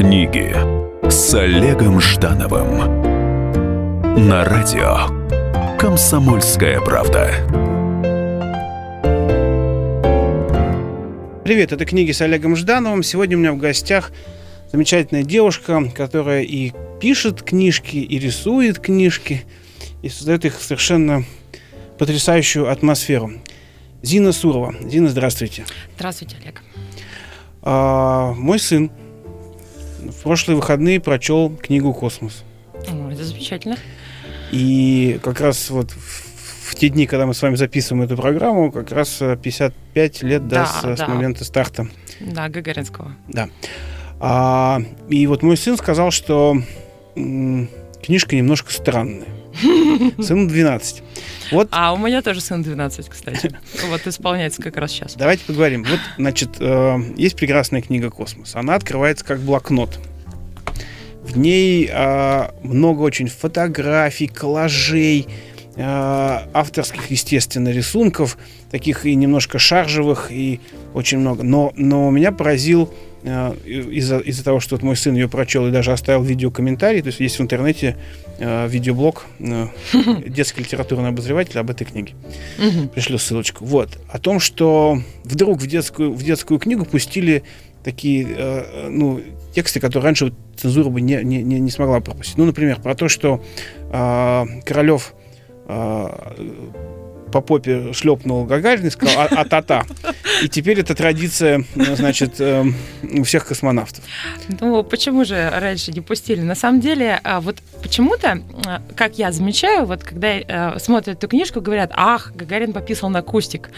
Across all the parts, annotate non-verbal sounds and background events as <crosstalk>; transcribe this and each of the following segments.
Книги с Олегом Ждановым на радио Комсомольская правда. Привет, это книги с Олегом Ждановым. Сегодня у меня в гостях замечательная девушка, которая и пишет книжки, и рисует книжки, и создает их совершенно потрясающую атмосферу. Зина Сурова. Зина, здравствуйте. Здравствуйте, Олег. А, мой сын в прошлые выходные прочел книгу «Космос». О, это замечательно. И как раз вот в, в те дни, когда мы с вами записываем эту программу, как раз 55 лет да, да, с, да. с момента старта. Да, Гагаринского. Да. А, и вот мой сын сказал, что м, книжка немножко странная. <laughs> Сыну 12. Вот. А у меня тоже сын 12, кстати. <laughs> Вот исполняется как раз сейчас. Давайте поговорим. Вот, значит, э, есть прекрасная книга «Космос». Она открывается как блокнот. В ней э, много очень фотографий, коллажей, э, авторских, естественно, рисунков, таких и немножко шаржевых, и очень много. Но, но меня поразил Э, из-за из того, что вот мой сын ее прочел и даже оставил видеокомментарий, то есть есть в интернете э, видеоблог э, <laughs> детский литературный обозреватель об этой книге. Пришлю ссылочку. Вот. О том, что вдруг в детскую, в детскую книгу пустили такие э, ну, тексты, которые раньше вот, цензура бы не, не, не смогла пропустить. Ну, например, про то, что э, Королев э, по попе шлепнул Гагарин и сказал «а-та-та». И теперь эта традиция, э, значит, э, у всех космонавтов. Ну, почему же раньше не пустили? На самом деле, а, вот почему-то, а, как я замечаю, вот когда э, смотрят эту книжку, говорят, ах, Гагарин пописал на кустик,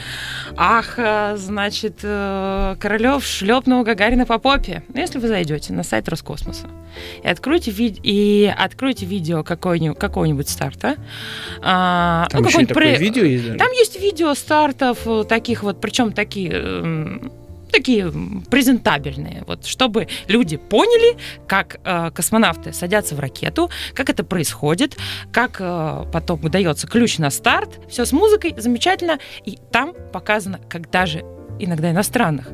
ах, значит, Королев шлепнул Гагарина по попе. Но если вы зайдете на сайт Роскосмоса и откроете, ви- и откроете видео какого-нибудь, какого-нибудь старта, а, Там ну, еще такое видео есть? Есть Там есть видео стартов э, таких вот, причем такие эм, такие презентабельные, вот, чтобы люди поняли, как э, космонавты садятся в ракету, как это происходит, как э, потом выдается ключ на старт, все с музыкой, замечательно, и там показано, как даже иногда иностранных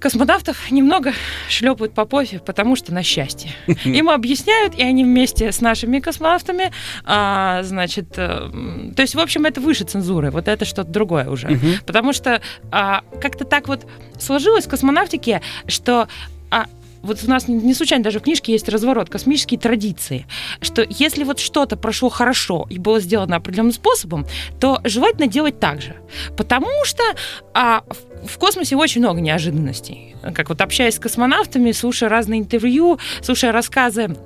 космонавтов немного шлепают по попе, потому что на счастье. <laughs> Им объясняют, и они вместе с нашими космонавтами, а, значит, а, то есть, в общем, это выше цензуры, вот это что-то другое уже. Потому что а, как-то так вот сложилось в космонавтике, что а, вот у нас не случайно даже в книжке есть разворот космические традиции, что если вот что-то прошло хорошо и было сделано определенным способом, то желательно делать так же, потому что а, в, в космосе очень много неожиданностей. Как вот общаясь с космонавтами, слушая разные интервью, слушая рассказы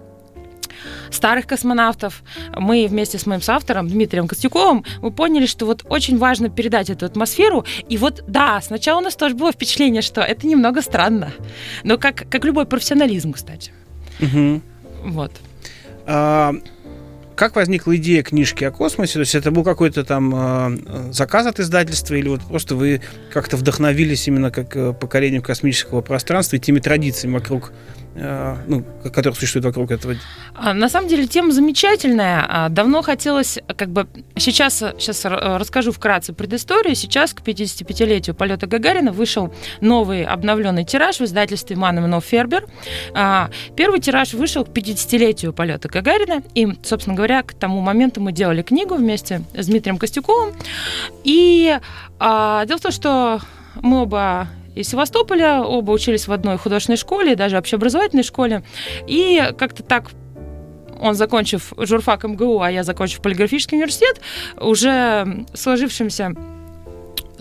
старых космонавтов, мы вместе с моим соавтором Дмитрием Костюковым, мы поняли, что вот очень важно передать эту атмосферу. И вот, да, сначала у нас тоже было впечатление, что это немного странно. Но как, как любой профессионализм, кстати. Угу. Вот. А, как возникла идея книжки о космосе? То есть это был какой-то там э, заказ от издательства или вот просто вы как-то вдохновились именно как э, покорением космического пространства и теми традициями вокруг ну, который существует вокруг этого? А, на самом деле тема замечательная. А, давно хотелось, как бы, сейчас, сейчас расскажу вкратце предысторию. Сейчас к 55-летию полета Гагарина вышел новый обновленный тираж в издательстве Манн Фербер. Первый тираж вышел к 50-летию полета Гагарина. И, собственно говоря, к тому моменту мы делали книгу вместе с Дмитрием Костюковым. И а, дело в том, что мы оба из Севастополя, оба учились в одной художественной школе, даже общеобразовательной школе. И как-то так он, закончив журфак МГУ, а я, закончив полиграфический университет, уже сложившимся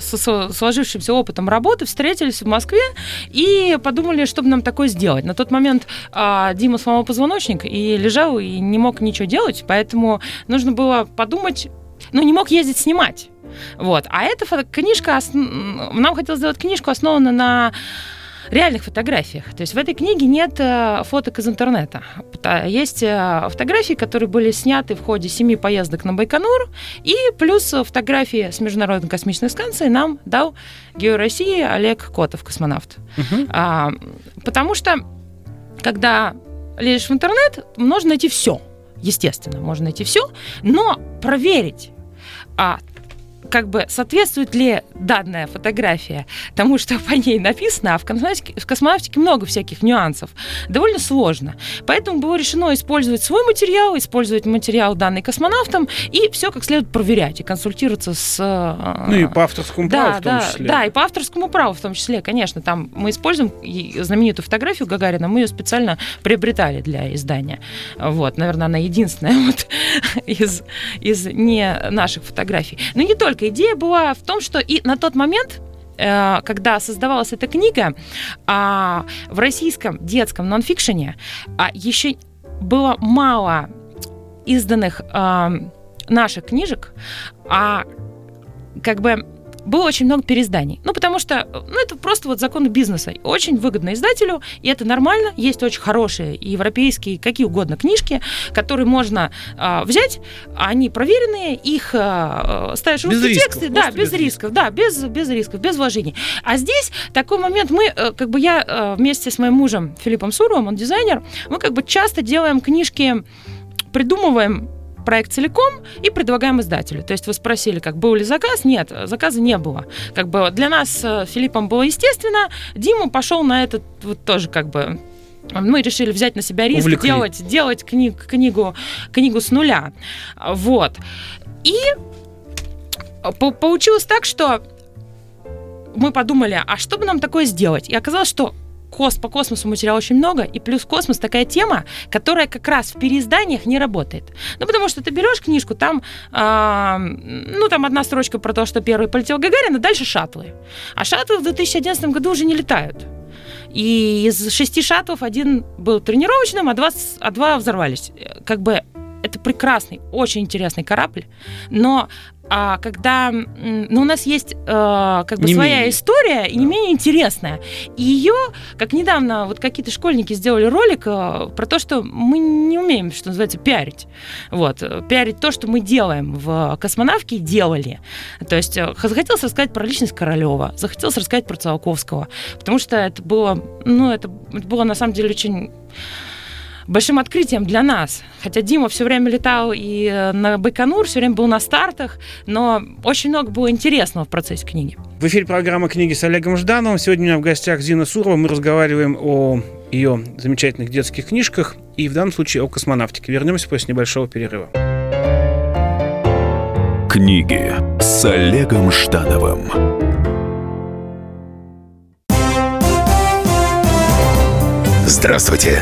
со сложившимся опытом работы встретились в Москве и подумали, что бы нам такое сделать. На тот момент а, Дима сломал позвоночник и лежал и не мог ничего делать, поэтому нужно было подумать, ну, не мог ездить снимать. Вот. А эта фото- книжка, нам хотелось сделать книжку, основанную на реальных фотографиях. То есть в этой книге нет э, фоток из интернета. Есть э, фотографии, которые были сняты в ходе семи поездок на Байконур, и плюс фотографии с Международной космической станции нам дал Гео России Олег Котов, космонавт. Угу. А, потому что, когда лезешь в интернет, можно найти все. Естественно, можно найти все, но проверить, а как бы соответствует ли данная фотография тому, что по ней написано, а в космонавтике, в космонавтике много всяких нюансов, довольно сложно. Поэтому было решено использовать свой материал, использовать материал данный космонавтом и все как следует проверять и консультироваться с... Э, ну и по авторскому да, праву в том да, числе. Да, и по авторскому праву в том числе, конечно. Там мы используем знаменитую фотографию Гагарина, мы ее специально приобретали для издания. Вот, наверное, она единственная <laughs> вот из, из не наших фотографий. Но не только. Идея была в том, что и на тот момент э, когда создавалась эта книга, а, в российском детском нонфикшене а, еще было мало изданных а, наших книжек, а как бы было очень много переизданий. Ну, потому что, ну, это просто вот законы бизнеса. Очень выгодно издателю, и это нормально. Есть очень хорошие европейские, какие угодно книжки, которые можно э, взять, они проверенные, их э, ставишь без русские рисков, тексты, да, без, без рисков, рисков, да, без, без рисков, без вложений. А здесь такой момент, мы, э, как бы я э, вместе с моим мужем Филиппом Суровым, он дизайнер, мы как бы часто делаем книжки, придумываем проект целиком и предлагаем издателю. То есть вы спросили, как был ли заказ? Нет, заказа не было. Как бы для нас с Филиппом было естественно. Дима пошел на этот вот тоже как бы мы решили взять на себя риск Увлекли. делать, делать книг, книгу, книгу с нуля. Вот. И по получилось так, что мы подумали, а что бы нам такое сделать? И оказалось, что кос по космосу материала очень много, и плюс космос такая тема, которая как раз в переизданиях не работает. Ну, потому что ты берешь книжку, там, э, ну, там одна строчка про то, что первый полетел Гагарин, а дальше шаттлы. А шаттлы в 2011 году уже не летают. И из шести шаттлов один был тренировочным, а два, а два взорвались. Как бы это прекрасный, очень интересный корабль, но а когда ну, у нас есть э, как бы Не своя менее. история и не Да. менее интересная. И ее, как недавно вот какие-то школьники сделали ролик э, про то, что мы не умеем, что называется, пиарить. Вот, э, пиарить то, что мы делаем в космонавке, делали. То есть э, захотелось рассказать про личность Королева, захотелось рассказать про Циолковского, потому что это было, ну, это, это было на самом деле очень большим открытием для нас. Хотя Дима все время летал и э, на Байконур, все время был на стартах, но очень много было интересного в процессе книги. В эфире программа «Книги с Олегом Ждановым». Сегодня у меня в гостях Зина Сурова. Мы разговариваем о ее замечательных детских книжках и в данном случае о космонавтике. Вернемся после небольшого перерыва. Книги с Олегом Ждановым. Здравствуйте,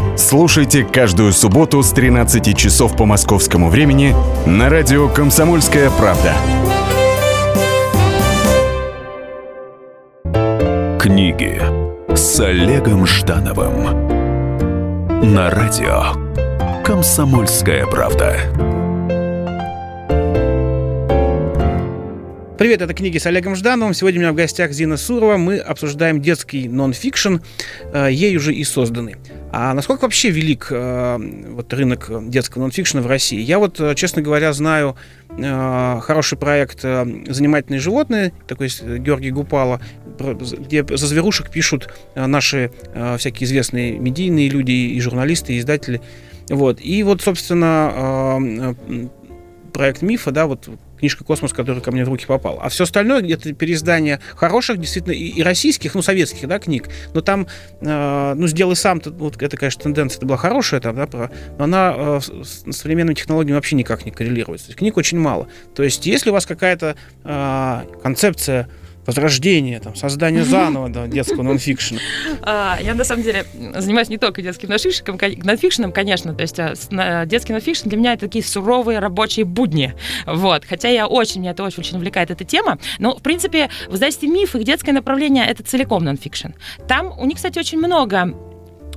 Слушайте каждую субботу с 13 часов по московскому времени на радио «Комсомольская правда». Книги с Олегом Ждановым. На радио «Комсомольская правда». Привет, это книги с Олегом Ждановым. Сегодня у меня в гостях Зина Сурова. Мы обсуждаем детский нон-фикшн, э, ей уже и созданный. А насколько вообще велик э, вот рынок детского нон-фикшена в России? Я вот, э, честно говоря, знаю хороший проект «Занимательные животные», такой Георгий Гупала, где за зверушек пишут наши всякие известные медийные люди и журналисты, и издатели. Вот. И вот, собственно, проект Мифа, да, вот книжка «Космос», которая ко мне в руки попала. А все остальное это переиздание хороших, действительно, и, и российских, ну, советских, да, книг. Но там, э, ну, «Сделай сам», вот это, конечно, тенденция это была хорошая, там, да, про- но она э, с современными технологиями вообще никак не коррелируется. То есть книг очень мало. То есть если у вас какая-то э, концепция возрождения, там, создания заново да, детского нонфикшена, А, Я на самом деле занимаюсь не только детским нонфикшеном, нонфикшеном, конечно, то есть а, детский нонфикшн для меня это такие суровые рабочие будни, вот, хотя я очень, меня это очень, очень увлекает эта тема, но, в принципе, в издательстве «Миф» их детское направление это целиком нонфикшн. Там у них, кстати, очень много,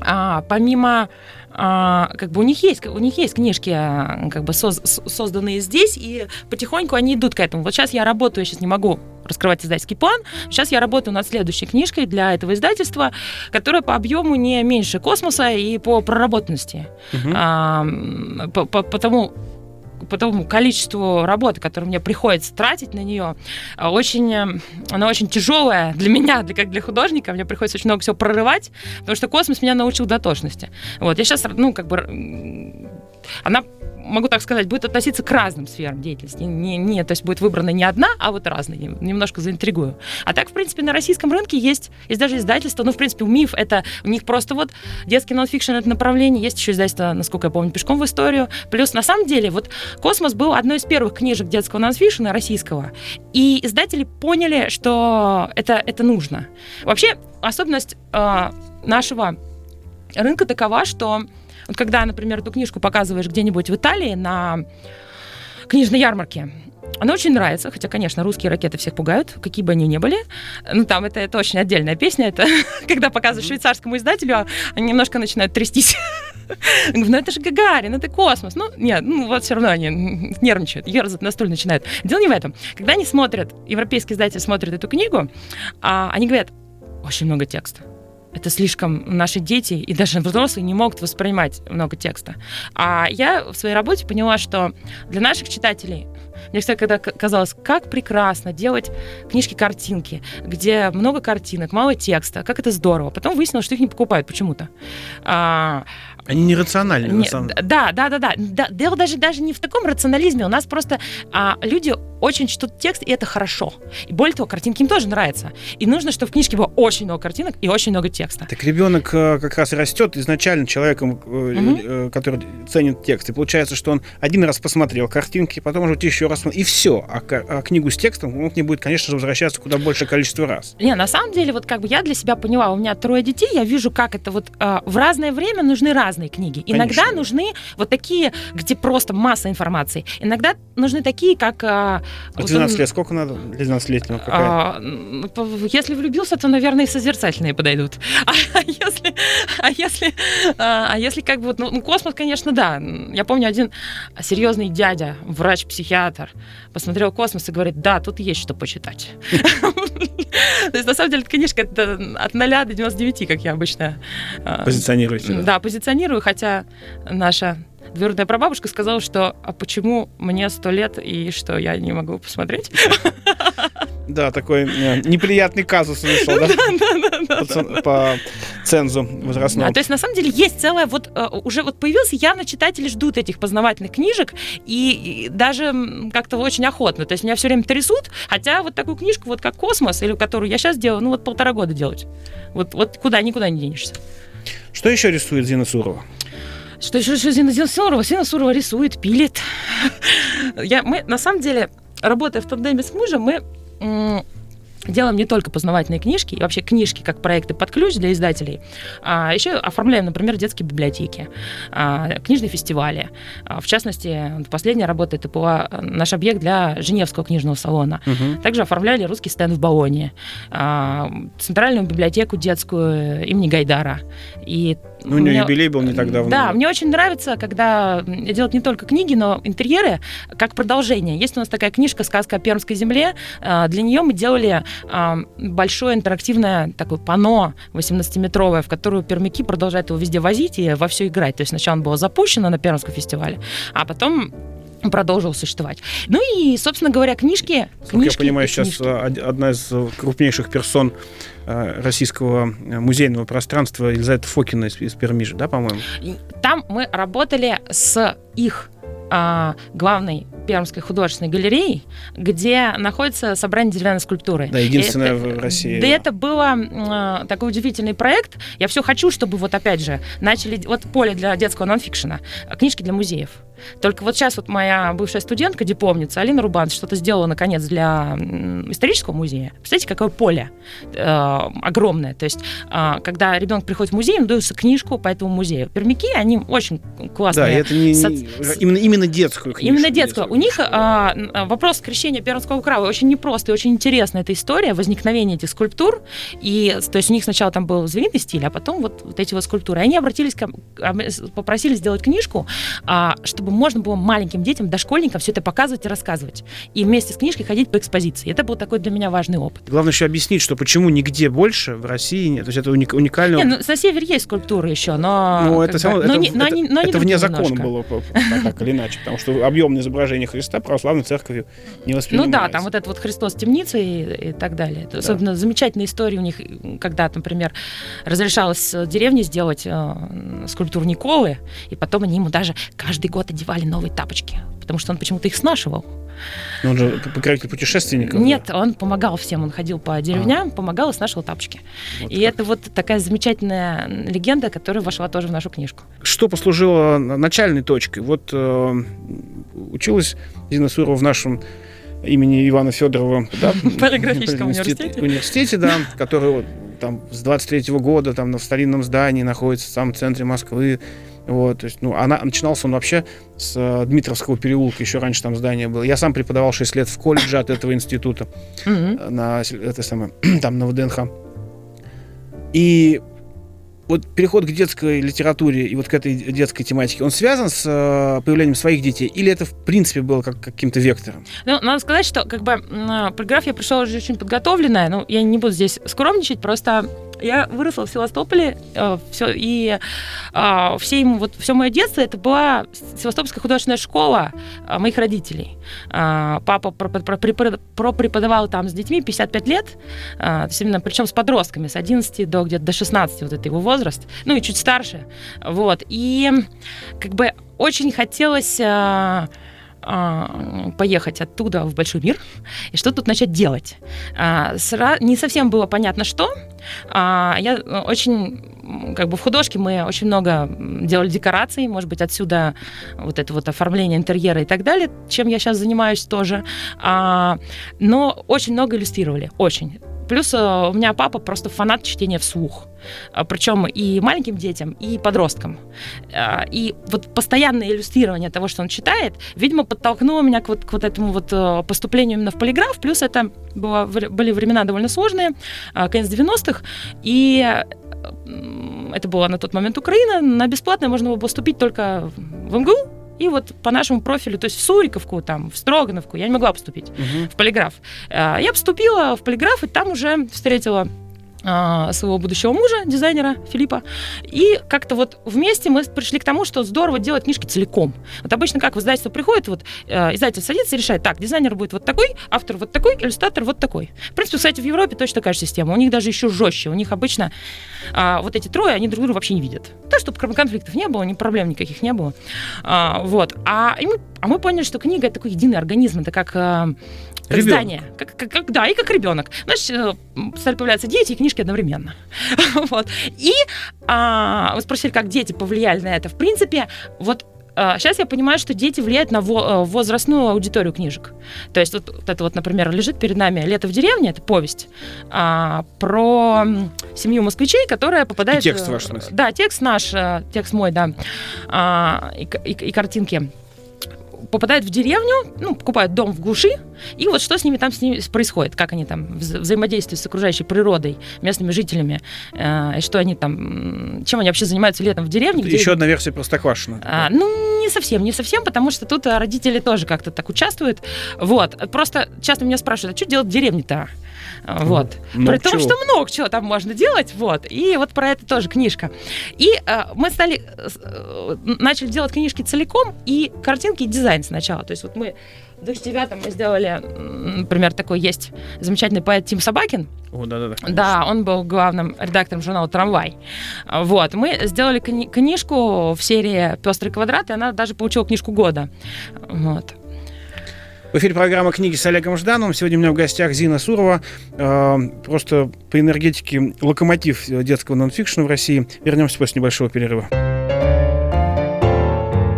а, помимо а, как бы у них есть, у них есть книжки, а, как бы соз- созданные здесь, и потихоньку они идут к этому. Вот сейчас я работаю, я сейчас не могу раскрывать издательский план. Сейчас я работаю над следующей книжкой для этого издательства, которая по объему не меньше космоса и по проработанности. Мгм. А, по, по- потому по тому количеству работы, которое мне приходится тратить на нее, а, очень, э, она очень тяжелая для меня, для, как для художника. Мне приходится очень много всего прорывать, потому что космос меня научил дотошности. Вот, я сейчас, ну, как бы, она могу так сказать, будет относиться к разным сферам деятельности. Не, не, то есть будет выбрана не одна, а вот разные. Нем- Немножко заинтригую. А так, в принципе, на российском рынке есть, есть даже издательство. Ну, в принципе, МИФ это у них просто вот детский нонфикшн это направление. Есть еще издательство, насколько я помню, пешком в историю. Плюс, на самом деле, вот Космос был одной из первых книжек детского нонфикшена российского. И издатели поняли, что это, это нужно. Вообще, особенность э, нашего рынка такова, что вот когда, например, эту книжку показываешь где-нибудь в Италии на книжной ярмарке, она очень нравится, хотя, конечно, русские ракеты всех пугают, какие бы они ни были. Ну, там это, это очень отдельная песня. Это <laughs> когда показываешь швейцарскому издателю, а они немножко начинают трястись. <laughs> Ну это же Гагарин, это космос. Ну, нет, ну вот все равно они нервничают, ерзать на стуле начинают. Дело не в этом. Когда они смотрят, европейский издатель смотрит эту книгу, а, они говорят, очень много текста. Это слишком наши дети и даже взрослые не могут воспринимать много текста. А я в своей работе поняла, что для наших читателей мне всегда казалось, как прекрасно делать книжки-картинки, где много картинок, мало текста, как это здорово. Потом выяснилось, что их не покупают почему-то. Они нерациональны, на самом деле. да, да, да, да, да. Дело даже, даже не в таком рационализме. У нас просто а, люди очень чтут текст, и это хорошо. И более того, картинки им тоже нравятся. И нужно, чтобы в книжке было очень много картинок и очень много текста. Так ребенок э, как раз растет изначально человеком, э, э, который ценит текст. И получается, что он один раз посмотрел картинки, потом уже еще раз и все. А, а книгу с текстом он к ней будет, конечно же, возвращаться куда большее количество раз. Не, на самом деле, вот как бы я для себя поняла, у меня трое детей, я вижу, как это вот а, в разное время нужны разные книги. Иногда Конечно. нужны вот такие, где просто масса информации. Иногда нужны такие, как... а, А вот 12 он- лет сколько надо для 12-летнего? Какая? А, м, по- если влюбился, то, наверное, и созерцательные подойдут. <laughs> А если, а если, а а если как бы ну, ну, космос, конечно, да. Я помню один серьезный дядя, врач-психиатр, посмотрел космос и говорит, да, тут есть что почитать. <laughs> То есть, на самом деле, эта книжка от 0 до 99, как я обычно а, Позиционируете. да, позиционирую, хотя наша двоюродная прабабушка сказала, что а почему мне сто лет и что я не могу посмотреть? Да, такой э, неприятный казус вышел, да? <laughs> По цен- По цензу возрастному. А, то есть, на самом деле, есть целая вот э, уже вот появился явно читатели ждут этих познавательных книжек и, даже как-то очень охотно. То есть меня все время трясут, хотя вот такую книжку, вот как «Космос», или которую я сейчас делаю, ну вот полтора года делать. Вот, вот куда, никуда не денешься. Что еще рисует Зина Сурова? Что еще что Зина Сурова? Зина Сурова рисует, пилит. <laughs> Я, мы, на самом деле, работая в тандеме с мужем, мы делаем не только познавательные книжки, и вообще книжки как проекты под ключ для издателей, а еще оформляем, например, детские библиотеки, а, книжные фестивали. А, В частности, последняя работа это была э, наш объект для Женевского книжного салона. Мгм. Также оформляли русский стенд в Болоне, а, центральную библиотеку детскую имени Гайдара. И Ну, у нее мне- юбилей был не так давно. Да, мне очень нравится, когда делают не только книги, но интерьеры как продолжение. Есть у нас такая книжка «Сказка о Пермской земле». А, Для нее мы делали а, большое интерактивное такое панно 18-метровое, в которую пермяки продолжают его везде возить и во все играть. То есть сначала он было запущено на Пермском фестивале, а потом продолжил существовать. Ну и, собственно говоря, книжки... Насколько я книжки понимаю, и сейчас книжки. э, од- одна из э, крупнейших персон э, российского музейного пространства Елизавета Фокина из, из Перми же, да, по-моему? Там мы работали с их а, главной Пермской художественной галереей, где находится собрание деревянной скульптуры. Да, единственное Это- в России. Да, это было м, такой удивительный проект. Я все хочу, чтобы вот опять же начали вот поле для детского нонфикшена, книжки для музеев. Только вот сейчас вот моя бывшая студентка, дипломница Алина Рубан, что-то сделала наконец для исторического музея. Представляете, какое поле э, огромное. То есть, а, когда ребенок приходит в музей, ему дается книжку по этому музею. Пермяки, они очень Да, классные. и это не, соц- именно, именно детскую книжку. Именно детскую. У них а, вопрос крещения Пермского края очень непростой, очень интересная эта история возникновения этих скульптур. И, то есть у них сначала там был звериный стиль, а потом вот, вот эти вот скульптуры. Они обратились, с- попросили сделать книжку, а, чтобы можно было маленьким детям, дошкольникам все это показывать и рассказывать. И вместе с книжкой ходить по экспозиции. Это был такой для меня важный опыт. Главное еще объяснить, что почему нигде больше в России нет. То есть это уник, уникально. Не, ну, на севере есть скульптуры еще, но... Ну, это, само, бы, это, но, не, но это, они, но это вне закона было, так или иначе, потому что объемное изображение Христа православной церковью не Ну воспринимается. да, там вот этот вот Христос темницы и, и так далее. Это Особенно замечательная история у них, когда, например, разрешалось в деревне сделать э, скульптуру Николы, и потом они ему даже каждый год одевали новые тапочки, потому что он почему-то их снашивал. Ну, Он же покровитель путешественников. Нет, он помогал всем, он ходил по деревням, помогал и снашивал тапочки. Вот и как. это вот такая замечательная легенда, которая вошла тоже в нашу книжку. Что послужило начальной точкой? Вот э, училась Зина Сурова в нашем имени Ивана Федорова да, <laughs> Полиграфическом университете. университете, да, <laughs> который вот там с 23 года там на старинном здании находится в самом центре Москвы. Вот, то есть, ну, она начинался он вообще с э, Дмитровского переулка, еще раньше там здание было. Я сам преподавал 6 лет в колледже от этого института э, на это самое, <clears throat> там на ВДНХ. И вот переход к детской литературе и вот к этой детской тематике, он связан с э, появлением своих детей? Или это, в принципе, было как каким-то вектором? Ну, надо сказать, что как бы м, полиграфия пришла уже очень подготовленная. Ну, я не буду здесь скромничать, просто я выросла в Севастополе, э, все, и все ему, вот все мое детство это была Севастопольская художественная школа э, моих родителей. Э, папа преподавал там с детьми 55 лет, э, именно, причем с подростками, с 11 до где-то до 16, вот это его возраст, ну и чуть старше. Вот. И как бы очень хотелось а, поехать оттуда в большой мир и что тут начать делать. А, Не совсем было понятно, что. А, Я очень, как бы в художке мы очень много делали декораций, может быть, отсюда вот это вот оформление интерьера и так далее, чем я сейчас занимаюсь тоже. А, Но очень много иллюстрировали, очень. Плюс э, у меня папа просто фанат чтения вслух. Причем и маленьким детям, и подросткам. А, И вот постоянное иллюстрирование того, что он читает, видимо, подтолкнуло меня к вот, к вот этому вот э, поступлению именно в полиграф. Плюс это было, были времена довольно сложные, конец 90-х, и это была на тот момент Украина, на бесплатное можно было поступить только в МГУ, и вот по нашему профилю, то есть в Суриковку, там, в Строгановку, я не могла поступить в полиграф. Э, Я поступила в полиграф, и там уже встретила а, своего будущего мужа, дизайнера Филиппа. И как-то вот вместе мы пришли к тому, что здорово делать книжки целиком. Вот обычно как в издательство приходит, вот э, издатель садится и решает, так, дизайнер будет вот такой, автор вот такой, иллюстратор вот такой. В принципе, кстати, в Европе точно такая же система. У них даже еще жестче. У них обычно а, вот эти трое, они друг друга вообще не видят. То, чтобы конфликтов не было, ни проблем никаких не было. А, вот. А, и а мы поняли, что книга это такой единый организм, это как э, как здание. Как, как- как- да, и как ребенок. Знаешь, э, стали появляться дети и книжки одновременно. <laughs> вот. И а, вы спросили, как дети повлияли на это. В принципе, вот сейчас я понимаю, что дети влияют на э, возрастную аудиторию книжек. То есть вот, вот это вот, например, лежит перед нами «Лето в деревне», это повесть а, про семью москвичей, которая попадает... И текст э, ваш, в смысле? Да, текст наш, э, текст мой, да, А, и, и- и картинки попадают в деревню, ну, покупают дом в глуши, и вот что с ними там с ними происходит, как они там вза- взаимодействуют с окружающей природой, местными жителями, э, что они там, чем они вообще занимаются летом в деревне. где- Еще одна версия Простоквашино. а, ну, не совсем, не совсем, потому что тут а, родители тоже как-то так участвуют. Вот. Просто часто меня спрашивают, а что делать в деревне-то? Вот. Много При том, чего. что много чего там можно делать. Вот. И вот про это тоже книжка. И а, мы стали, э, э, начали делать книжки целиком, и картинки, и дизайн сначала. То есть вот мы в 2009 мы сделали, например, такой есть замечательный поэт Тим Собакин, О, да-да-да. да, он был главным редактором журнала «Трамвай». Вот, мы сделали кни- книжку в серии «Пестрый квадрат», и она даже получила книжку года. Вот. В эфире программа «Книги» с Олегом Ждановым. Сегодня у меня в гостях Зина Сурова. Э, Просто по энергетике локомотив детского нонфикшена в России. Вернемся после небольшого перерыва.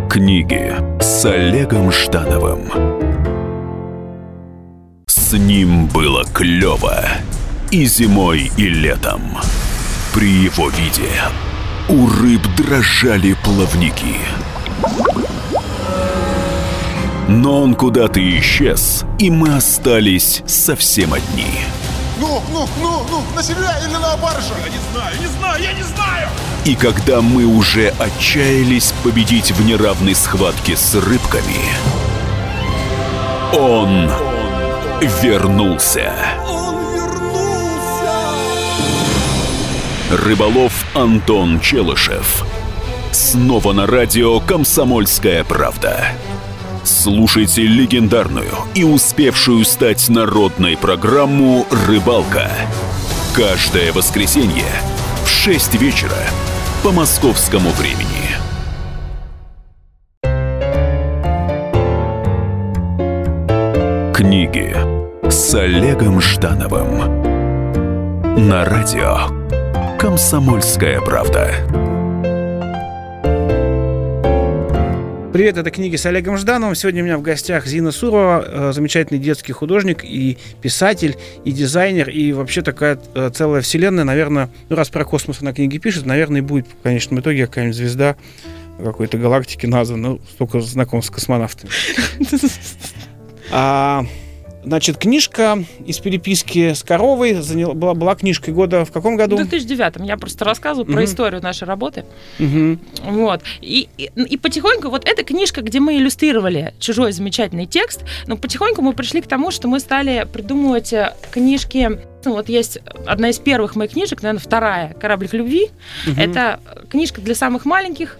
Книги с Олегом Ждановым. С ним было клево и зимой, и летом. При его виде у рыб дрожали плавники. Но он куда-то исчез, и мы остались совсем одни. Ну, ну, ну, ну, на себя или на барыша? Я не знаю, не знаю, я не знаю! И когда мы уже отчаялись победить в неравной схватке с рыбками, он вернулся. Он вернулся! Рыболов Антон Челышев. Снова на радио «Комсомольская правда». Слушайте легендарную и успевшую стать народной программу «Рыбалка». Каждое воскресенье в 6 вечера по московскому времени. Книги с Олегом Ждановым на радио «Комсомольская правда». Привет, это книги с Олегом Ждановым. Сегодня у меня в гостях Зина Сурова, э, замечательный детский художник и писатель, и дизайнер, и вообще такая э, целая вселенная. Наверное, ну раз про космос она книги пишет, наверное, и будет в конечном итоге какая-нибудь звезда какой-то галактики названа. Ну, столько знаком с космонавтами. <laughs> Значит, книжка из переписки с коровой заняла, была, была книжкой года в каком В году? 2009 я просто рассказываю про Мгм. историю нашей работы. Мгм. Вот. И, и, и потихоньку, вот эта книжка, где мы иллюстрировали чужой замечательный текст, но потихоньку мы пришли к тому, что мы стали придумывать э, книжки. Ну, вот есть одна из первых моих книжек, наверное, вторая «Кораблик любви». Мгм. Это книжка для самых маленьких,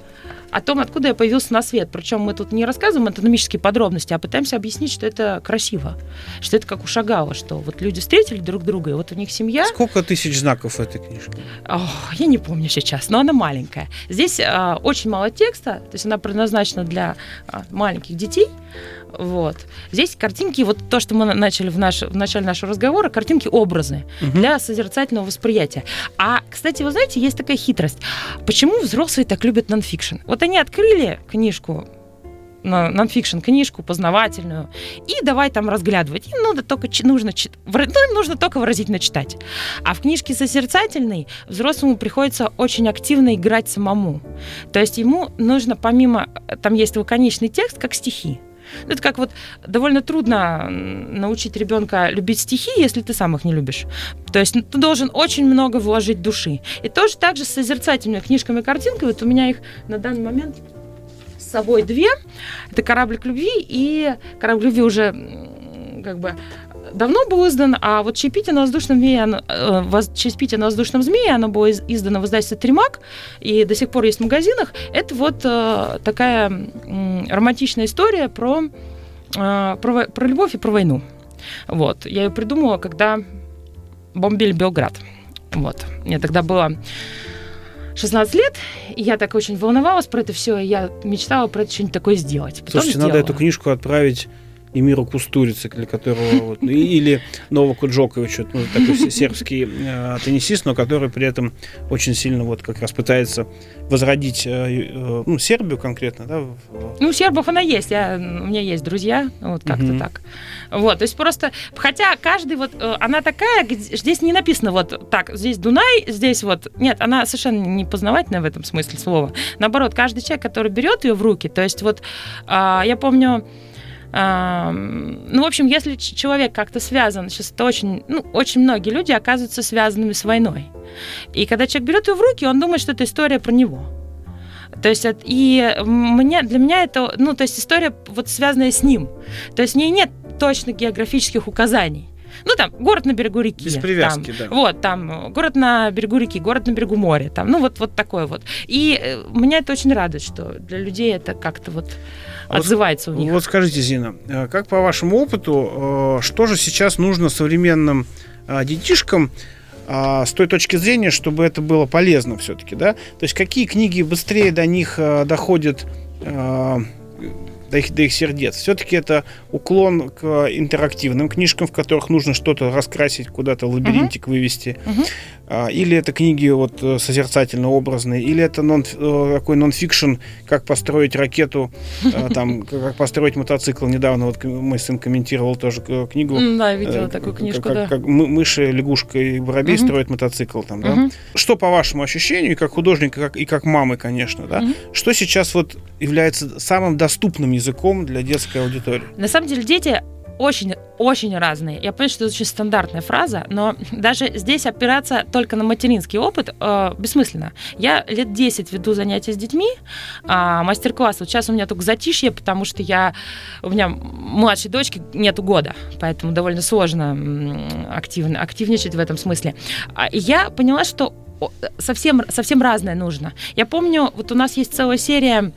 о том, откуда я появился на свет. Причем мы тут не рассказываем анатомические подробности, а пытаемся объяснить, что это красиво, что это как у Шагала, что вот люди встретили друг друга, и вот у них семья. Сколько тысяч знаков в этой книжке? Ох, я не помню сейчас, но она маленькая. Здесь а, очень мало текста, то есть она предназначена для а, маленьких детей. Вот. Здесь картинки, вот то, что мы на- начали в, наш, в начале нашего разговора, картинки образы для созерцательного восприятия. А, кстати, вы знаете, есть такая хитрость. Почему взрослые так любят нонфикшн? Вот они открыли книжку нонфикшн книжку познавательную и давай там разглядывать. Им надо только нужно ну, им нужно только выразительно читать. А в книжке созерцательной взрослому приходится очень активно играть самому. То есть ему нужно помимо там есть лаконичный текст как стихи. Ну, Это как вот довольно трудно научить ребенка любить стихи, если ты сам их не любишь. То есть ну, ты должен очень много вложить души. И тоже так же с созерцательными книжками и картинками. Вот у меня их на данный момент с собой две. Это «Кораблик любви» и «Корабль любви» уже как бы давно был издан, а вот «Чаепитие на воздушном змее», э, воз- «Чаепитие на воздушном змее», оно было из- издано в издательстве «Тримак», и до сих пор есть в магазинах. Это вот э, такая романтичная история про, э, про, про любовь и про войну. Вот. Я ее придумала, когда бомбили Белград. Вот. Мне тогда было 16 лет, и я так очень волновалась про это все, и я мечтала про это что-нибудь такое сделать. Потом Слушайте, надо сделала. эту книжку отправить Эмиру Кустурице, для которого вот, ну, или Новаку Джоковичу, ну, такой се- сербский э, теннисист, но который при этом очень сильно вот как раз пытается возродить э, э, ну, Сербию конкретно, да, Ну, у сербов она есть. Я, у меня есть друзья, вот как-то Мгм. так. Вот, то есть просто, хотя каждый вот, э, она такая, здесь не написано вот так, здесь Дунай, здесь вот, нет, она совершенно не познавательная в этом смысле слова. Наоборот, каждый человек, который берет ее в руки, то есть вот, а, я помню, ну, в общем, если человек как-то связан, сейчас это очень, ну, очень многие люди оказываются связанными с войной. И когда человек берет ее в руки, он думает, что это история про него. То есть и мне, для меня это, ну, то есть история вот связанная с ним. То есть в ней нет точных географических указаний. Ну, там, город на берегу реки. Без привязки, там, да. Вот, там, город на берегу реки, город на берегу моря, там, ну, вот, вот такое вот. И э, меня это очень радует, что для людей это как-то вот А вот- отзывается у них. Вот скажите, Зина, э, как по вашему опыту, э, что же сейчас нужно современным детишкам с той точки зрения, чтобы это было полезно все-таки, да? То есть какие книги быстрее до них доходят, до их, до их сердец? Все-таки это уклон к интерактивным книжкам, в которых нужно что-то раскрасить, куда-то лабиринтик вывести. Мгм. А, Или это книги вот э, созерцательно-образные, или это нон, э, такой нон-фикшн, как построить ракету, э, <laughs> там, как построить мотоцикл. Недавно вот мой сын комментировал тоже э, книгу. Да, видела э, такую книжку, как, да. как мы- мыши, лягушка и воробей Мгм. строят мотоцикл там, да? Мгм. Что по вашему ощущению, и как художника, как, и как мамы, конечно, да? Мгм. Что сейчас вот является самым доступным языком для детской аудитории? На самом деле дети очень, очень разные. Я понимаю, что это очень стандартная фраза, но <laughs> даже здесь опираться только на материнский опыт э, бессмысленно. Я лет 10 веду занятия с детьми, э, мастер-класс. Вот сейчас у меня только затишье, потому что я, у меня младшей дочки нету года, поэтому довольно сложно активно, активничать в этом смысле. А, и я поняла, что совсем, совсем разное нужно. Я помню, вот у нас есть целая серия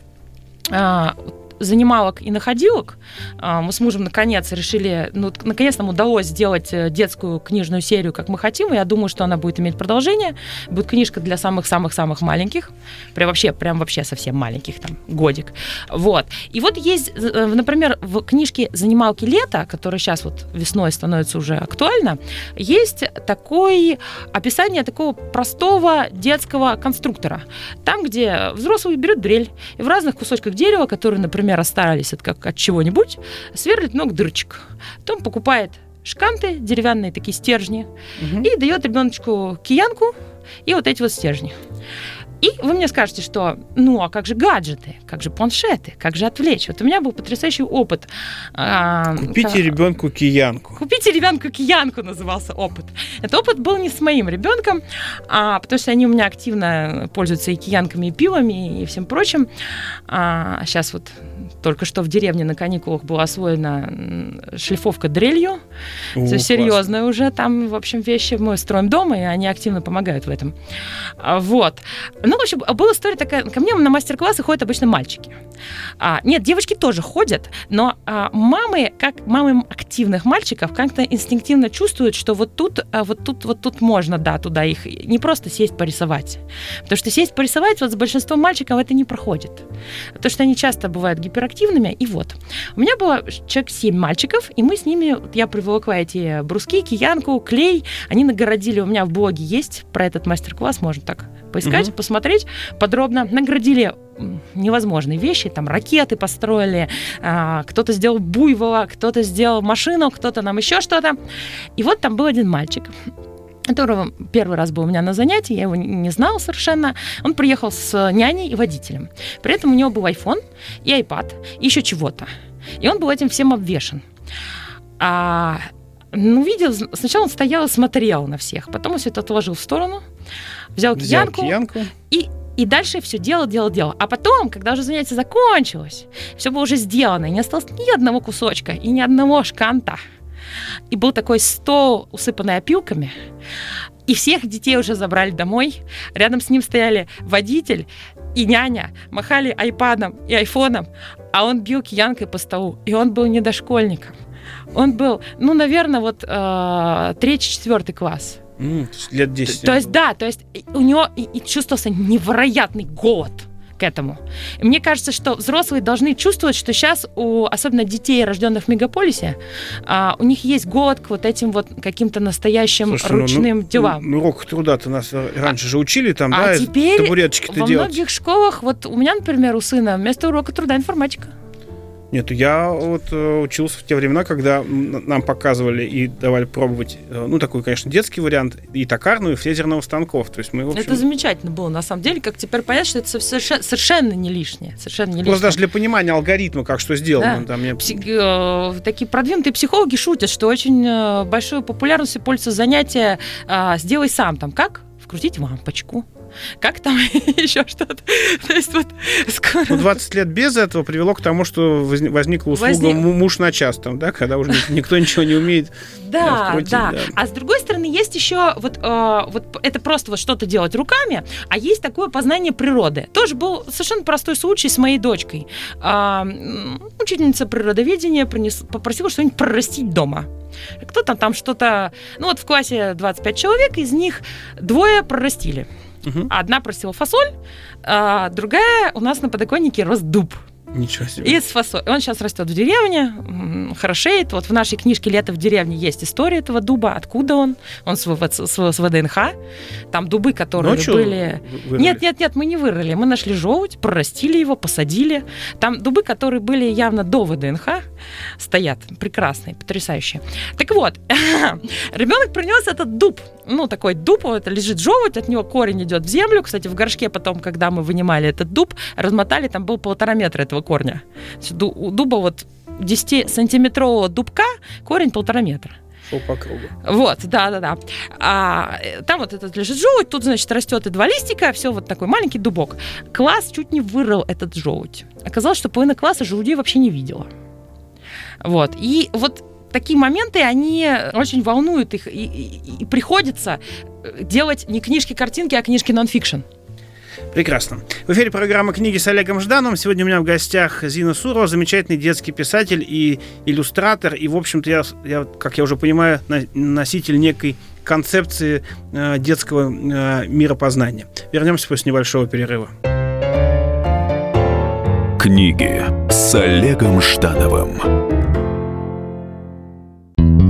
а, занималок и находилок. А, мы с мужем наконец решили, ну, наконец нам удалось сделать э, детскую книжную серию, как мы хотим, и я думаю, что она будет иметь продолжение. Будет книжка для самых-самых-самых маленьких, прям вообще, прям вообще совсем маленьких, там, годик. Вот. И вот есть, э, например, в книжке «Занималки лета», которая сейчас вот весной становится уже актуальна, есть такое описание такого простого детского конструктора. Там, где взрослый берет дрель и в разных кусочках дерева, которые, например, например, остались от, как, от чего-нибудь, сверлит много дырочек. Потом покупает шканты, деревянные такие стержни, угу. и дает ребеночку киянку и вот эти вот стержни. И вы мне скажете, что ну а как же гаджеты, как же планшеты, как же отвлечь? Вот у меня был потрясающий опыт. А, Купите а, ребенку киянку. Купите ребенку киянку назывался опыт. Этот опыт был не с моим ребенком, а, потому что они у меня активно пользуются и киянками, и пилами, и всем прочим. А, сейчас вот только что в деревне на каникулах была освоена шлифовка дрелью. О, Все серьезно уже там, в общем, вещи мы строим дома, и они активно помогают в этом. А, вот. Ну, в общем, была история такая. Ко мне на мастер-классы ходят обычно мальчики. А, нет, девочки тоже ходят, но а, мамы, как мамы активных мальчиков, как-то инстинктивно чувствуют, что вот тут, а, вот тут, вот тут можно, да, туда их не просто сесть порисовать. Потому что сесть порисовать вот с большинством мальчиков это не проходит. Потому что они часто бывают гиперактивными. И вот, у меня было человек 7 мальчиков, и мы с ними, я приволокла эти бруски, киянку, клей, они нагородили, у меня в блоге есть про этот мастер-класс, можно так поискать, угу. посмотреть подробно. Наградили невозможные вещи, там ракеты построили, а, кто-то сделал буйвола, кто-то сделал машину, кто-то нам еще что-то. И вот там был один мальчик, которого первый раз был у меня на занятии, я его не знала совершенно. Он приехал с няней и водителем. При этом у него был iPhone и iPad, и еще чего-то. И он был этим всем обвешен. А, ну, видел, сначала он стоял и смотрел на всех, потом он все это отложил в сторону, взял, взял киянку, киянку. и и дальше все делал, делал, делал. А потом, когда уже занятие закончилось, все было уже сделано, и не осталось ни одного кусочка и ни одного шканта. И был такой стол, усыпанный опилками, и всех детей уже забрали домой. Рядом с ним стояли водитель и няня, махали айпадом и айфоном, а он бил киянкой по столу, и он был не дошкольником. Он был, ну, наверное, вот э, третий-четвертый класс. Mm, лет 10. То, то есть, да, то есть у него и, и чувствовался невероятный голод к этому. И мне кажется, что взрослые должны чувствовать, что сейчас у особенно детей, рожденных в мегаполисе, а, у них есть голод к вот этим вот каким-то настоящим Слушайте, ручным ну, делам. Ну, урок труда-то нас раньше а, же учили там, а да, теперь табуреточки-то во делать. многих школах, вот у меня, например, у сына вместо урока труда информатика. Нет, я вот э, учился в те времена, когда нам показывали и давали пробовать, э, ну, такой, конечно, детский вариант, и токарную, и фрезерного станков. То есть мы, общем... Это замечательно было, на самом деле, как теперь понять, что это совершенно, совершенно не лишнее. Совершенно не лишнее. Просто даже для понимания алгоритма, как что сделано. Да. Там, я... Пси- э, такие продвинутые психологи шутят, что очень э, большой популярностью пользуется занятие э, «сделай сам». Там как? Вкрутить лампочку, как там <laughs> еще что-то. <laughs> То есть вот скоро... Ну, 20 лет без этого привело к тому, что возникла услуга Возник... муж на час, там, да, когда уже никто ничего не умеет. Да, да. А с другой стороны, есть еще вот, э, вот это просто вот что-то делать руками, а есть такое познание природы. Тоже был совершенно простой случай с моей дочкой. А, учительница природоведения попросила что-нибудь прорастить дома. Кто-то там что-то... Ну вот в классе 25 человек, из них двое прорастили. Угу. Одна просила фасоль, а другая у нас на подоконнике рос дуб. Ничего себе. И с фасоль. Он сейчас растет в деревне, хорошеет. Вот в нашей книжке «Лето в деревне» есть история этого дуба, откуда он. Он с, с, с, с ВДНХ. Там дубы, которые Ночью были... Вырыли? Нет, нет, нет, мы не вырыли. Мы нашли желудь, прорастили его, посадили. Там дубы, которые были явно до ВДНХ, стоят. Прекрасные, потрясающие. Так вот, <laughs> ребенок принес этот дуб. Ну, такой дуб, вот лежит желудь, от него корень идет в землю. Кстати, в горшке потом, когда мы вынимали этот дуб, размотали, там был полтора метра этого корня. У дуба вот 10-сантиметрового дубка корень полтора метра. Шел по кругу. Вот, да, да, да. А, там вот этот лежит желудь, тут, значит, растет и два листика, все вот такой маленький дубок. Класс чуть не вырыл этот желудь. Оказалось, что половина класса желудей вообще не видела. Вот. И вот такие моменты, они очень волнуют их, и, и- и приходится э, делать не книжки-картинки, а книжки нон-фикшн. Прекрасно. В эфире программа «Книги с Олегом Ждановым». Сегодня у меня в гостях Зина Сурова, замечательный детский писатель и иллюстратор. И, в общем-то, я, я, как я уже понимаю, носитель некой концепции э, детского э, миропознания. Вернемся после небольшого перерыва. Книги с Олегом Ждановым.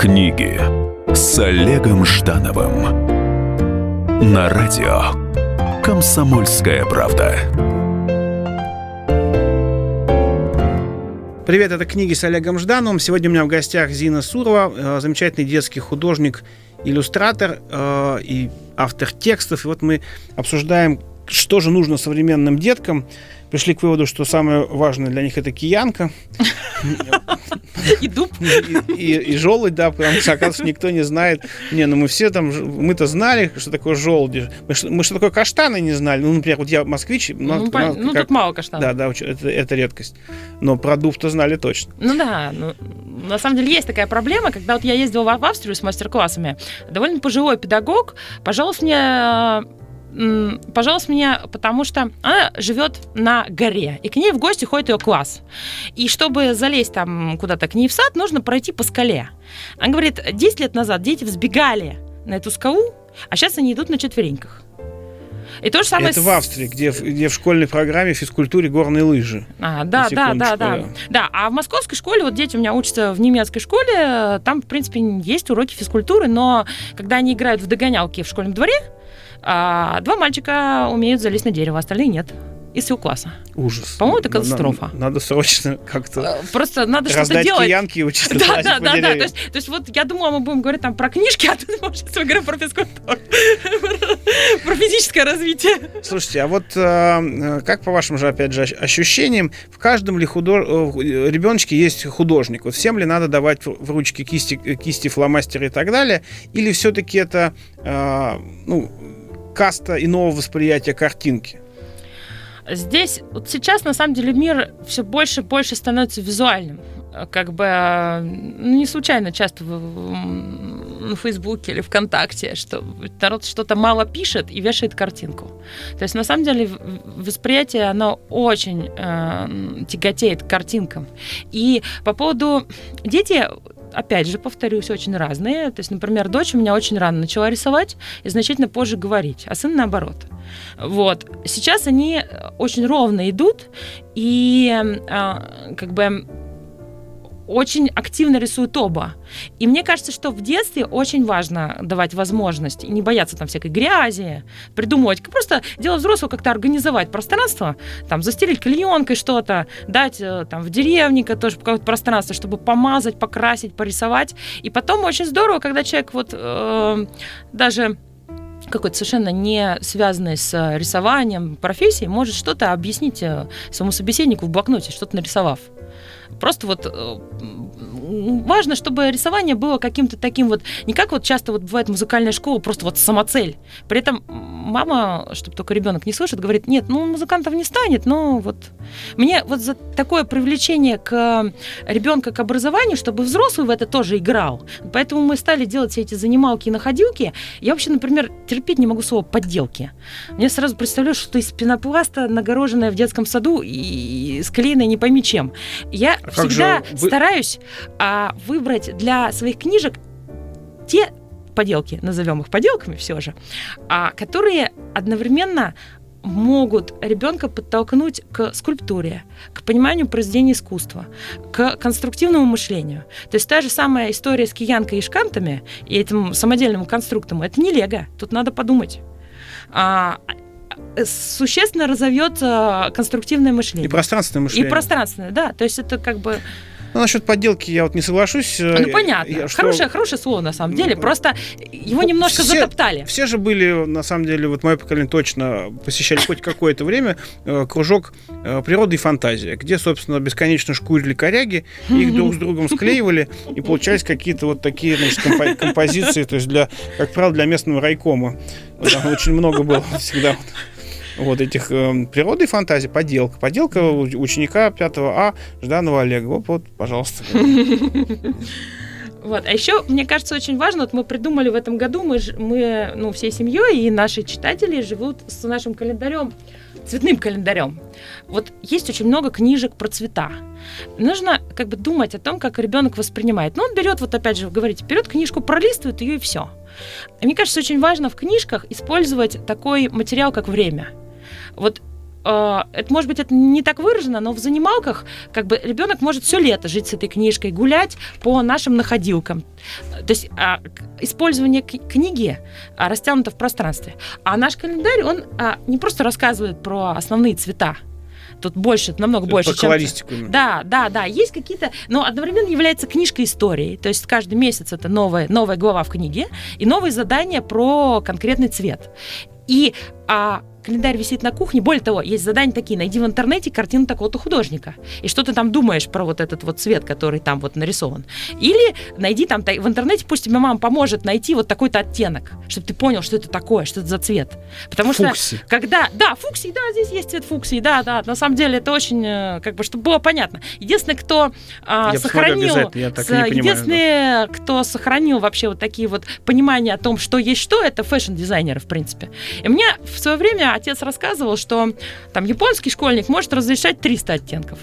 Книги с Олегом Ждановым. На радио «Комсомольская правда». Привет, это книги с Олегом Ждановым. Сегодня у меня в гостях Зина Сурова, э, замечательный детский художник, иллюстратор э, и автор текстов. И вот мы обсуждаем, что же нужно современным деткам. Пришли к выводу, что самое важное для них это киянка И дуб. и, и- и желудь, да, потому что, оказывается, никто не знает. Не, ну мы все там, мы-то знали, что такое желуди. Мы, что- мы что такое каштаны не знали. Ну, например, вот я москвич. Ну, ну, ну, тут мало каштанов. Да, да, это, это редкость. Но про дуб-то знали точно. Ну да, ну, на самом деле есть такая проблема, когда вот я ездила в Австрию с мастер-классами, довольно пожилой педагог, пожалуйста, мне пожалуйста, меня, потому что она живет на горе, и к ней в гости ходит ее класс. И чтобы залезть там куда-то к ней в сад, нужно пройти по скале. Она говорит, 10 лет назад дети взбегали на эту скалу, а сейчас они идут на четвереньках. И то же самое это с- в Австрии, где, в- где в школьной программе физкультуре горные лыжи. А, да, да, да. да. Да, а в московской школе, вот дети у меня учатся в немецкой школе, э, там, в принципе, есть уроки физкультуры, но когда они играют в догонялки в школьном дворе, а, два мальчика умеют залезть на дерево, остальные нет. Из всего класса. Ужас. По-моему, это на- катастрофа. Надо срочно как-то Э, Просто надо что-то делать. киянки и учиться <laughs> Да, да, да, да. То есть, то есть вот я думала, мы будем говорить там про книжки, <laughs> а тут мы сейчас говорим про физкультуру. <laughs> Про физическое развитие. Слушайте, а вот э, э, как по вашим же, опять же, ощ- ощущениям, в каждом ли худож... ребеночке есть художник? Вот всем ли надо давать в ручки кисти, кисти, фломастеры и так далее? Или все-таки это ну, каста иного восприятия картинки? Здесь, вот сейчас, на самом деле, мир все больше и больше становится визуальным. Э, Как бы э, ну, не случайно часто в, Фейсбуке или ВКонтакте, что народ что-то мало пишет и вешает картинку. То есть, на самом деле, восприятие, оно очень э, тяготеет к картинкам. И по поводу... Дети, опять же, повторюсь, очень разные. То есть, например, дочь у меня очень рано начала рисовать и значительно позже говорить, а сын наоборот. Вот. Сейчас они э, очень ровно идут и э, как бы очень активно рисуют оба. И мне кажется, что в детстве очень важно давать возможность не бояться там всякой грязи, придумывать, просто дело взрослого как-то организовать пространство, там застелить клеенкой что-то, дать э, там в деревне тоже какое-то пространство, чтобы помазать, покрасить, порисовать. И потом очень здорово, когда человек вот э, даже какой-то совершенно не связанной с рисованием профессии, может что-то объяснить э, своему собеседнику в блокноте, что-то нарисовав. Просто вот э, важно, чтобы рисование было каким-то таким вот, не как вот часто вот бывает музыкальная школа, просто вот самоцель. При этом мама, чтобы только ребенок не слышит, говорит, нет, ну музыкантов не станет, но вот мне вот за такое привлечение к ребенка к образованию, чтобы взрослый в это тоже играл. Поэтому мы стали делать все эти занималки и находилки. Я вообще, например, терпеть не могу слово подделки. Мне сразу представляю, что из пенопласта, нагороженное в детском саду и склеенное не пойми чем. Я как всегда же стараюсь а, выбрать для своих книжек те поделки, назовем их поделками все же, а, которые одновременно могут ребенка подтолкнуть к скульптуре, к пониманию произведения искусства, к конструктивному мышлению. То есть та же самая история с киянкой и шкантами и этим самодельным конструктом, это не лего, тут надо подумать. А, существенно разовьется конструктивное мышление. И пространственное мышление. И пространственное, да. То есть это как бы... Ну, насчет подделки я вот не соглашусь. Э, ну, понятно. Я, что... хорошее, хорошее слово, на самом деле. Ну, Просто его немножко все, затоптали. Все же были, на самом деле, вот мое поколение точно посещали хоть какое-то время э, кружок э, природы и фантазия, где, собственно, бесконечно шкурили коряги, их <laughs> друг с другом склеивали, и получались какие-то вот такие, значит, композиции, то есть для, как правило, для местного райкома. Там очень много было всегда вот этих э, природы и фантазии, поделка. Поделка ученика 5 А Жданова Олега. Вот, вот пожалуйста. Вот. А еще, мне кажется, очень важно, вот мы придумали в этом году, мы, мы ну, всей семьей и наши читатели живут с нашим календарем, цветным календарем. Вот есть очень много книжек про цвета. Нужно как бы думать о том, как ребенок воспринимает. Ну, он берет, вот опять же, вы говорите, берет книжку, пролистывает ее и все. Мне кажется, очень важно в книжках использовать такой материал, как время – вот Uh, это, может быть, это не так выражено, но в занималках как бы ребенок может все лето жить с этой книжкой, гулять по нашим находилкам. То есть uh, использование книги uh, растянуто в пространстве. А наш календарь, он не просто рассказывает про основные цвета, тут больше, намного это больше, чем... Да, да, да. Есть какие-то... Но одновременно является книжкой истории. То есть каждый месяц это новая, новая глава в книге и новые задания про конкретный цвет. И а, календарь висит на кухне. Более того, есть задания такие. Найди в интернете картину такого-то художника. И что ты там думаешь про вот этот вот цвет, который там вот нарисован. Или найди там в интернете, пусть тебе мама поможет найти вот такой-то оттенок, чтобы ты понял, что это такое, что это за цвет. Потому фукси. что когда... Да, фуксий, да, здесь есть цвет фуксий, да, да. На самом деле это очень, э, как бы, чтобы было понятно. Единственное, кто а, сохранил... Я так с, единственное, да. кто сохранил вообще вот такие вот понимания о том, что есть что, это fashion-дизайнеры, в принципе. И мне в свое время отец рассказывал, что там японский школьник может разрешать 300 оттенков.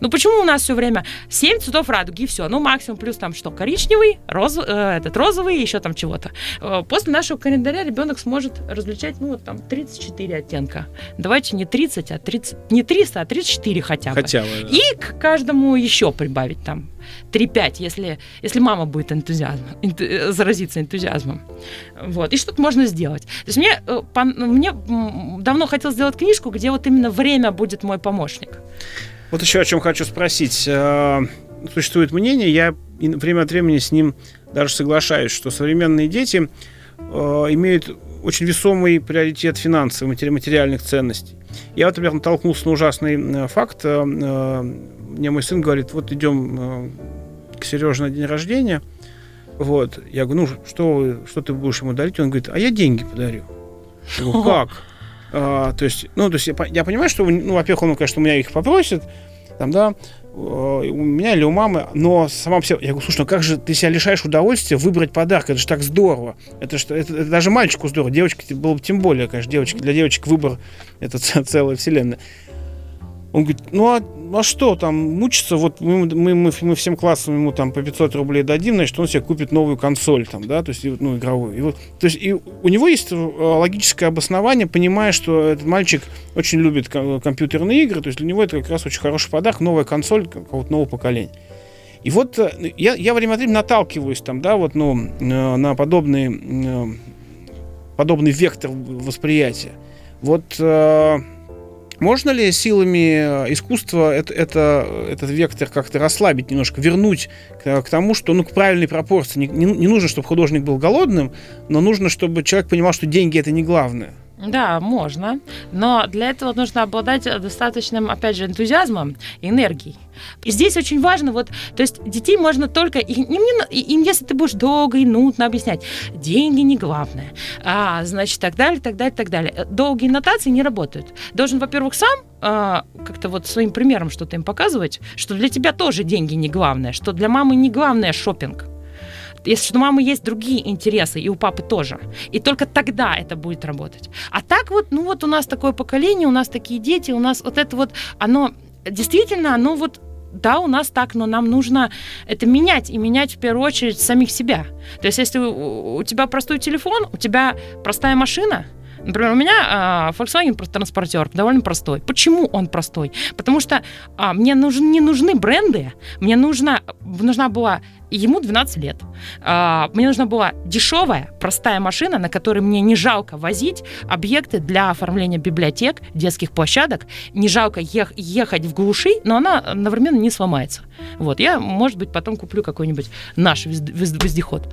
Ну почему у нас все время 7 цветов радуги и все? Ну максимум плюс там что, коричневый, роз, э, этот розовый, еще там чего-то. Э, после нашего календаря ребенок сможет различать, ну вот там 34 оттенка. Давайте не 30, а 30, не 300, а 34 хотя бы. Хотя бы. Да. И к каждому еще прибавить там 3-5, если, если мама будет энтузиазм, энту, э, заразиться энтузиазмом. Вот. И что-то можно сделать. То есть мне, э, по, мне давно хотелось сделать книжку, где вот именно время будет мой помощник. Вот еще о чем хочу спросить. Э, существует мнение, я время от времени с ним даже соглашаюсь, что современные дети э, имеют очень весомый приоритет финансовых, материальных ценностей. Я вот, например, натолкнулся на ужасный э, факт. Мне мой сын говорит, вот идем к Сереже на день рождения. Вот. Я говорю, ну, что, что ты будешь ему дарить? Он говорит, а я деньги подарю. Я говорю, как? А, то есть, ну, то есть я, я понимаю, что, ну, во-первых, он, конечно, у меня их попросит, там, да, у меня или у мамы, но сама все, я говорю, слушай, ну как же ты себя лишаешь удовольствия выбрать подарок, это же так здорово, это, что, это, это даже мальчику здорово, девочке было бы тем более, конечно, девочки, для девочек выбор это целая вселенная. Он говорит, ну а, а что там, мучиться, вот мы, мы, мы, мы всем классам ему там по 500 рублей дадим, значит, он себе купит новую консоль там, да, то есть, ну, игровую. И вот, то есть, и у него есть э, логическое обоснование, понимая, что этот мальчик очень любит компьютерные игры, то есть для него это как раз очень хороший подарок, новая консоль какого-то нового поколения. И вот э, я, я время от времени наталкиваюсь там, да, вот, ну, э, на подобный, подобный вектор восприятия. Вот можно ли силами э, искусства это, это, этот вектор как-то расслабить немножко, вернуть к, к тому, что ну, к правильной пропорции? Не, не, не нужно, чтобы художник был голодным, но нужно, чтобы человек понимал, что деньги это не главное. Да, можно. Но для этого нужно обладать достаточным, опять же, энтузиазмом и энергией. И здесь очень важно, вот, то есть детей можно только, им, им, если ты будешь долго и нудно объяснять, деньги не главное, а, значит, так далее, так далее, так далее. Долгие нотации не работают. Должен, во-первых, сам а, как-то вот своим примером что-то им показывать, что для тебя тоже деньги не главное, что для мамы не главное шопинг, если у мамы есть другие интересы, и у папы тоже. И только тогда это будет работать. А так вот, ну вот у нас такое поколение, у нас такие дети, у нас вот это вот, оно действительно, оно вот да, у нас так, но нам нужно это менять, и менять в первую очередь самих себя. То есть, если у, тебя простой телефон, у тебя простая машина, Например, у меня э, Volkswagen транспортер довольно простой. Почему он простой? Потому что э, мне нужен, не нужны бренды, мне нужна, нужна была ему 12 лет. А, мне нужна была дешевая, простая машина, на которой мне не жалко возить объекты для оформления библиотек, детских площадок. Не жалко ех- ехать в глуши, но она одновременно не сломается. Вот, я, может быть, потом куплю какой-нибудь наш вездеход.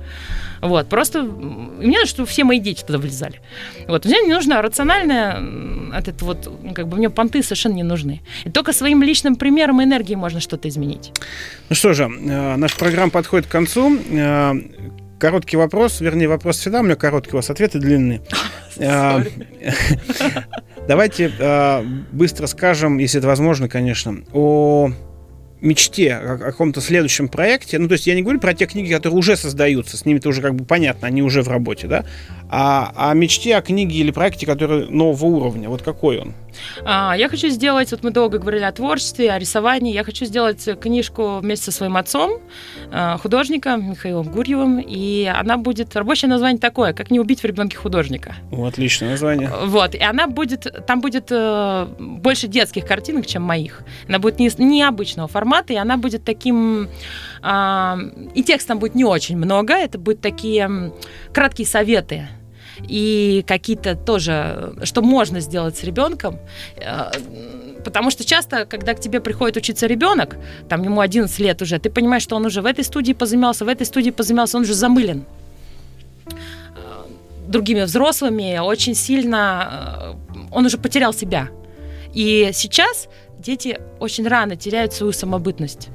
Вот, просто мне нужно, чтобы все мои дети туда влезали. Вот, мне не нужно рациональное, этот вот, как бы мне понты совершенно не нужны. И только своим личным примером энергией можно что-то изменить. Ну что же, э, наша программа подходит к концу. Э, короткий вопрос, вернее, вопрос всегда у меня короткий, у вас ответы длинные. <laughs> Э, <laughs> давайте быстро скажем, если это возможно, конечно, о мечте, о каком-то следующем проекте. Ну, то есть я не говорю про те книги, которые уже создаются, с ними-то уже как бы понятно, они уже в работе, да, а о мечте о книге или проекте, который нового уровня. Вот какой он? А, я хочу сделать, вот мы долго говорили о творчестве, о рисовании, я хочу сделать книжку вместе со своим отцом, а, художником Михаилом Гурьевым, и она будет, рабочее название такое, как не убить в ребенке художника. О, отличное название. Вот, и она будет, там будет э, больше детских картинок, чем моих. Она будет не, необычного формата, и она будет таким, и текста там будет не очень много, это будут такие краткие советы и какие-то тоже, что можно сделать с ребенком. Э, потому что часто, когда к тебе приходит учиться ребенок, там ему 11 лет уже, ты понимаешь, что он уже в этой студии позанимался, в этой студии позанимался, он уже замылен э, другими взрослыми, очень сильно э, он уже потерял себя. И сейчас дети очень рано теряют свою самобытность.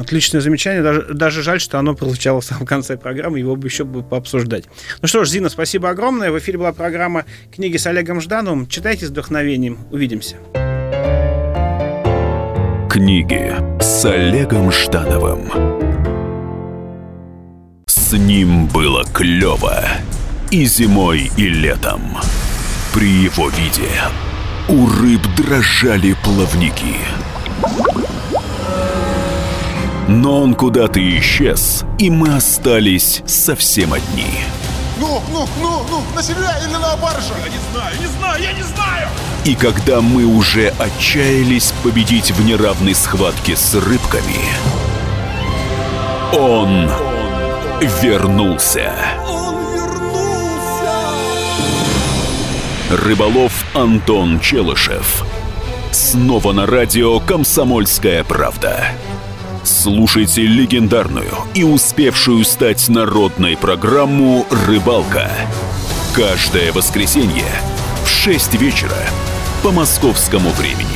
Отличное замечание. Даже, даже жаль, что оно прозвучало <laughs> в самом конце программы. Его бы еще бы пообсуждать. Ну что ж, Зина, спасибо огромное. В эфире была программа «Книги с Олегом Ждановым». Читайте с вдохновением. Увидимся. Книги с Олегом Ждановым. С ним было клево и зимой, и летом. При его виде у рыб дрожали плавники. Но он куда-то исчез, и мы остались совсем одни. Ну, ну, ну, ну, на себя или на баржу? Я не знаю, не знаю, я не знаю! И когда мы уже отчаялись победить в неравной схватке с рыбками, он вернулся. Он вернулся! Рыболов Антон Челышев. Снова на радио «Комсомольская правда». Слушайте легендарную и успевшую стать народной программу «Рыбалка». Каждое воскресенье в 6 вечера по московскому времени.